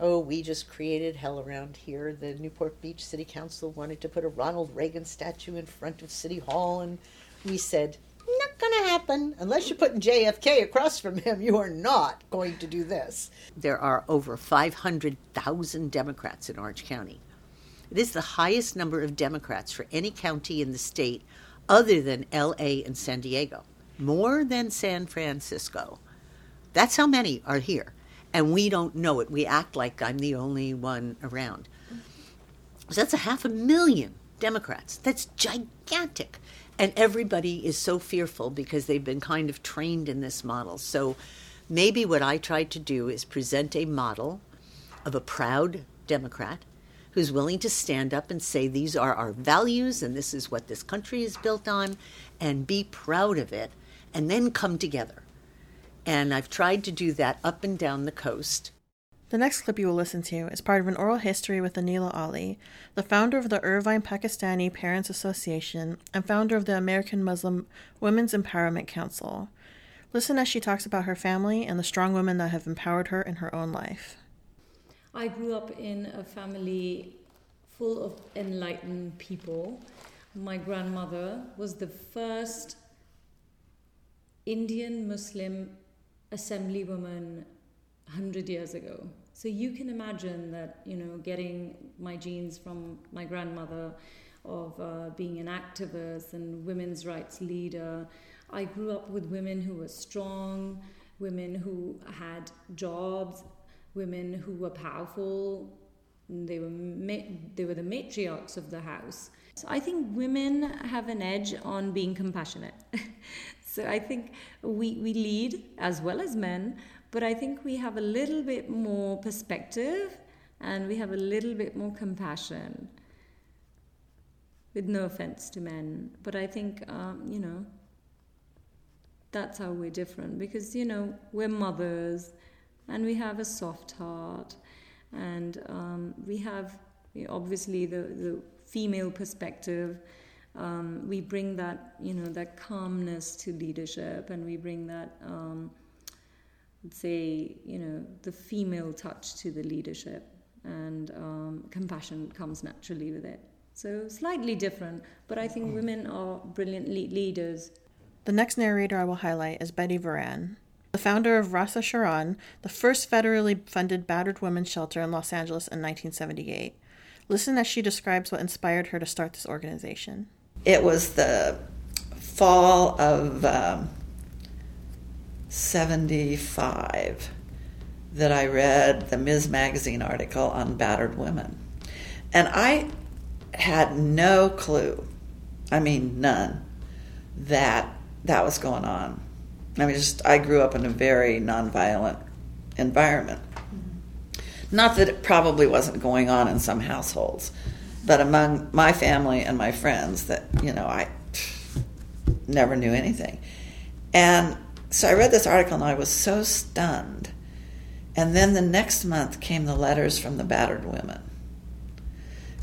Speaker 5: oh, we just created hell around here. The Newport Beach City Council wanted to put a Ronald Reagan statue in front of City Hall, and we said, going to happen. Unless you're putting JFK across from him, you are not going to do this. There are over 500,000 Democrats in Orange County. It is the highest number of Democrats for any county in the state other than LA and San Diego, more than San Francisco. That's how many are here. And we don't know it. We act like I'm the only one around. So that's a half a million Democrats. That's gigantic. And everybody is so fearful because they've been kind of trained in this model. So maybe what I tried to do is present a model of a proud Democrat who's willing to stand up and say, These are our values and this is what this country is built on, and be proud of it, and then come together. And I've tried to do that up and down the coast.
Speaker 4: The next clip you will listen to is part of an oral history with Anila Ali, the founder of the Irvine Pakistani Parents Association and founder of the American Muslim Women's Empowerment Council. Listen as she talks about her family and the strong women that have empowered her in her own life.
Speaker 6: I grew up in a family full of enlightened people. My grandmother was the first Indian Muslim assemblywoman 100 years ago. So you can imagine that, you know, getting my genes from my grandmother of uh, being an activist and women's rights leader. I grew up with women who were strong, women who had jobs, women who were powerful. They were ma- they were the matriarchs of the house. So I think women have an edge on being compassionate. <laughs> so I think we, we lead as well as men, but I think we have a little bit more perspective and we have a little bit more compassion. With no offense to men, but I think, um, you know, that's how we're different because, you know, we're mothers and we have a soft heart and um, we have you know, obviously the, the female perspective. Um, we bring that, you know, that calmness to leadership and we bring that. Say, you know, the female touch to the leadership, and um, compassion comes naturally with it. So slightly different, but I think women are brilliant leaders.
Speaker 4: The next narrator I will highlight is Betty Varan, the founder of Rasa Sharan, the first federally funded battered women's shelter in Los Angeles in 1978. Listen as she describes what inspired her to start this organization.
Speaker 7: It was the fall of um, 75 that I read the Ms. Magazine article on battered women. And I had no clue, I mean, none, that that was going on. I mean, just I grew up in a very nonviolent environment. Not that it probably wasn't going on in some households, but among my family and my friends, that, you know, I never knew anything. And so I read this article and I was so stunned. And then the next month came the letters from the battered women.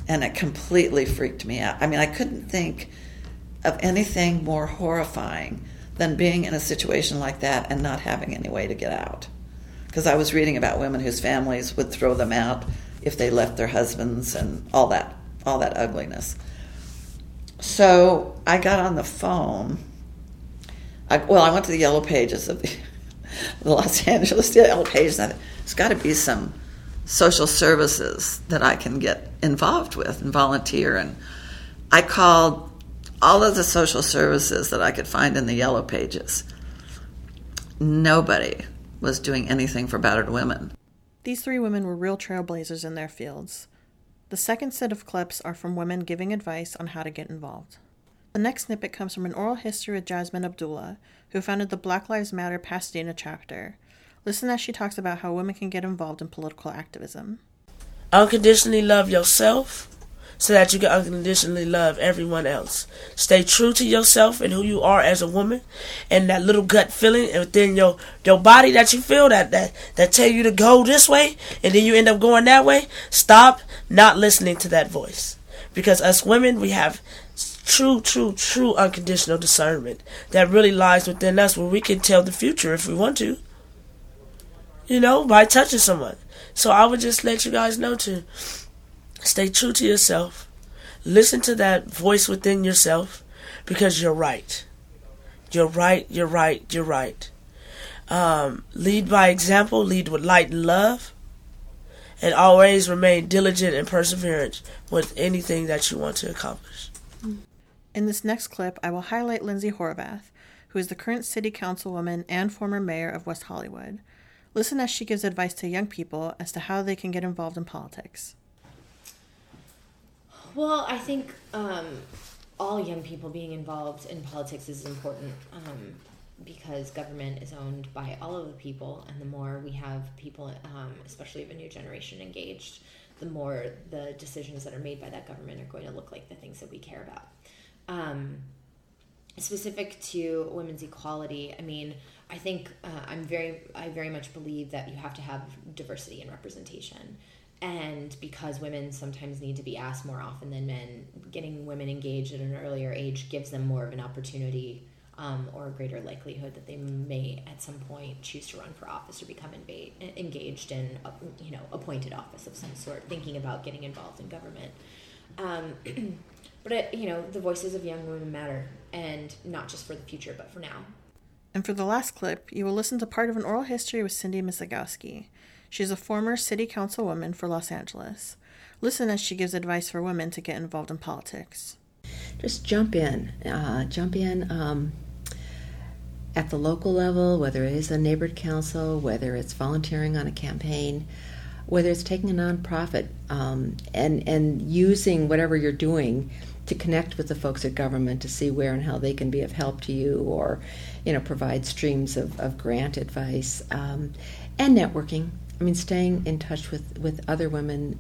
Speaker 7: And it completely freaked me out. I mean, I couldn't think of anything more horrifying than being in a situation like that and not having any way to get out. Because I was reading about women whose families would throw them out if they left their husbands and all that, all that ugliness. So I got on the phone I, well, I went to the yellow pages of the, <laughs> the Los Angeles yellow pages. And there's got to be some social services that I can get involved with and volunteer. And I called all of the social services that I could find in the yellow pages. Nobody was doing anything for battered women.
Speaker 4: These three women were real trailblazers in their fields. The second set of clips are from women giving advice on how to get involved. The next snippet comes from an oral history with Jasmine Abdullah, who founded the Black Lives Matter Pasadena chapter. Listen as she talks about how women can get involved in political activism.
Speaker 8: Unconditionally love yourself so that you can unconditionally love everyone else. Stay true to yourself and who you are as a woman and that little gut feeling within your your body that you feel that that that tell you to go this way and then you end up going that way. Stop not listening to that voice. Because us women we have true, true, true unconditional discernment that really lies within us where we can tell the future if we want to. you know, by touching someone. So I would just let you guys know to stay true to yourself. Listen to that voice within yourself because you're right. You're right, you're right, you're right. Um, lead by example, lead with light and love, and always remain diligent and perseverant with anything that you want to accomplish.
Speaker 4: In this next clip, I will highlight Lindsey Horvath, who is the current city councilwoman and former mayor of West Hollywood. Listen as she gives advice to young people as to how they can get involved in politics.
Speaker 9: Well, I think um, all young people being involved in politics is important um, because government is owned by all of the people, and the more we have people, um, especially of a new generation, engaged, the more the decisions that are made by that government are going to look like the things that we care about. Um, specific to women's equality, I mean, I think uh, I'm very, I very much believe that you have to have diversity and representation. And because women sometimes need to be asked more often than men, getting women engaged at an earlier age gives them more of an opportunity um, or a greater likelihood that they may at some point choose to run for office or become engaged in, a, you know, appointed office of some sort, thinking about getting involved in government. Um, <clears throat> but it, you know, the voices of young women matter, and not just for the future, but for now.
Speaker 4: And for the last clip, you will listen to part of an oral history with Cindy Miscikowski. She is a former city councilwoman for Los Angeles. Listen as she gives advice for women to get involved in politics.
Speaker 10: Just jump in. Uh, jump in um, at the local level, whether it is a neighborhood council, whether it's volunteering on a campaign, whether it's taking a nonprofit, um, and and using whatever you're doing to connect with the folks at government to see where and how they can be of help to you, or you know provide streams of, of grant advice um, and networking. I mean, staying in touch with with other women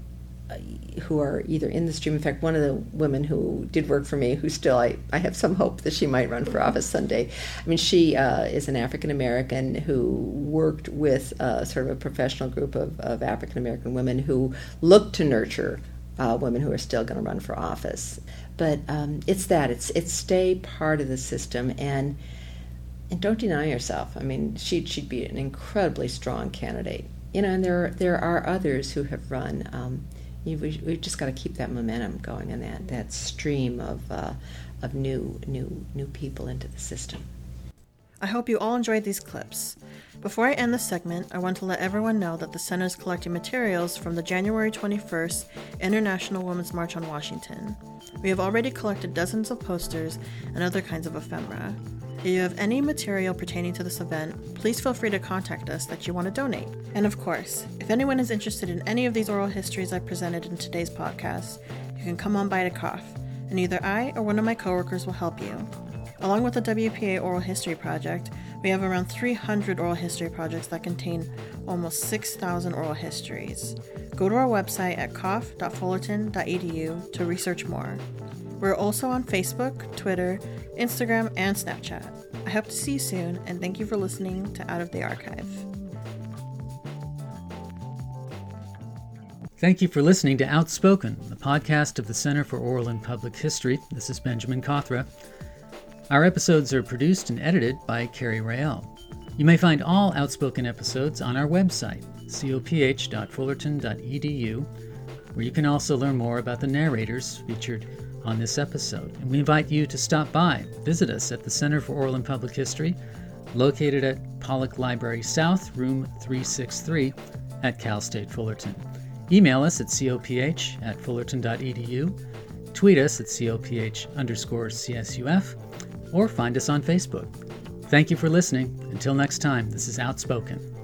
Speaker 10: uh, who are either in the stream. In fact, one of the women who did work for me, who still I, I have some hope that she might run for office someday. I mean, she uh, is an African American who worked with uh, sort of a professional group of, of African American women who look to nurture uh, women who are still going to run for office. But um, it's that it's it's stay part of the system and and don't deny yourself. I mean, she'd she'd be an incredibly strong candidate. You know, and there there are others who have run. Um, you, we, we've just got to keep that momentum going and that, that stream of, uh, of new, new, new people into the system.
Speaker 4: I hope you all enjoyed these clips. Before I end this segment, I want to let everyone know that the Center is collecting materials from the January 21st International Women's March on Washington. We have already collected dozens of posters and other kinds of ephemera. If you have any material pertaining to this event, please feel free to contact us that you want to donate. And of course, if anyone is interested in any of these oral histories I presented in today's podcast, you can come on by to COPH, and either I or one of my coworkers will help you. Along with the WPA Oral History Project, we have around 300 oral history projects that contain almost 6,000 oral histories. Go to our website at coph.fullerton.edu to research more. We're also on Facebook, Twitter, Instagram, and Snapchat. I hope to see you soon, and thank you for listening to Out of the Archive.
Speaker 1: Thank you for listening to Outspoken, the podcast of the Center for Oral and Public History. This is Benjamin Cawthra. Our episodes are produced and edited by Carrie Rael. You may find all Outspoken episodes on our website, coph.fullerton.edu, where you can also learn more about the narrators featured on this episode. And we invite you to stop by, visit us at the Center for Oral and Public History, located at Pollak Library South, room 363 at Cal State Fullerton. Email us at coph at fullerton.edu, tweet us at coph underscore csuf, or find us on Facebook. Thank you for listening. Until next time, this is Outspoken.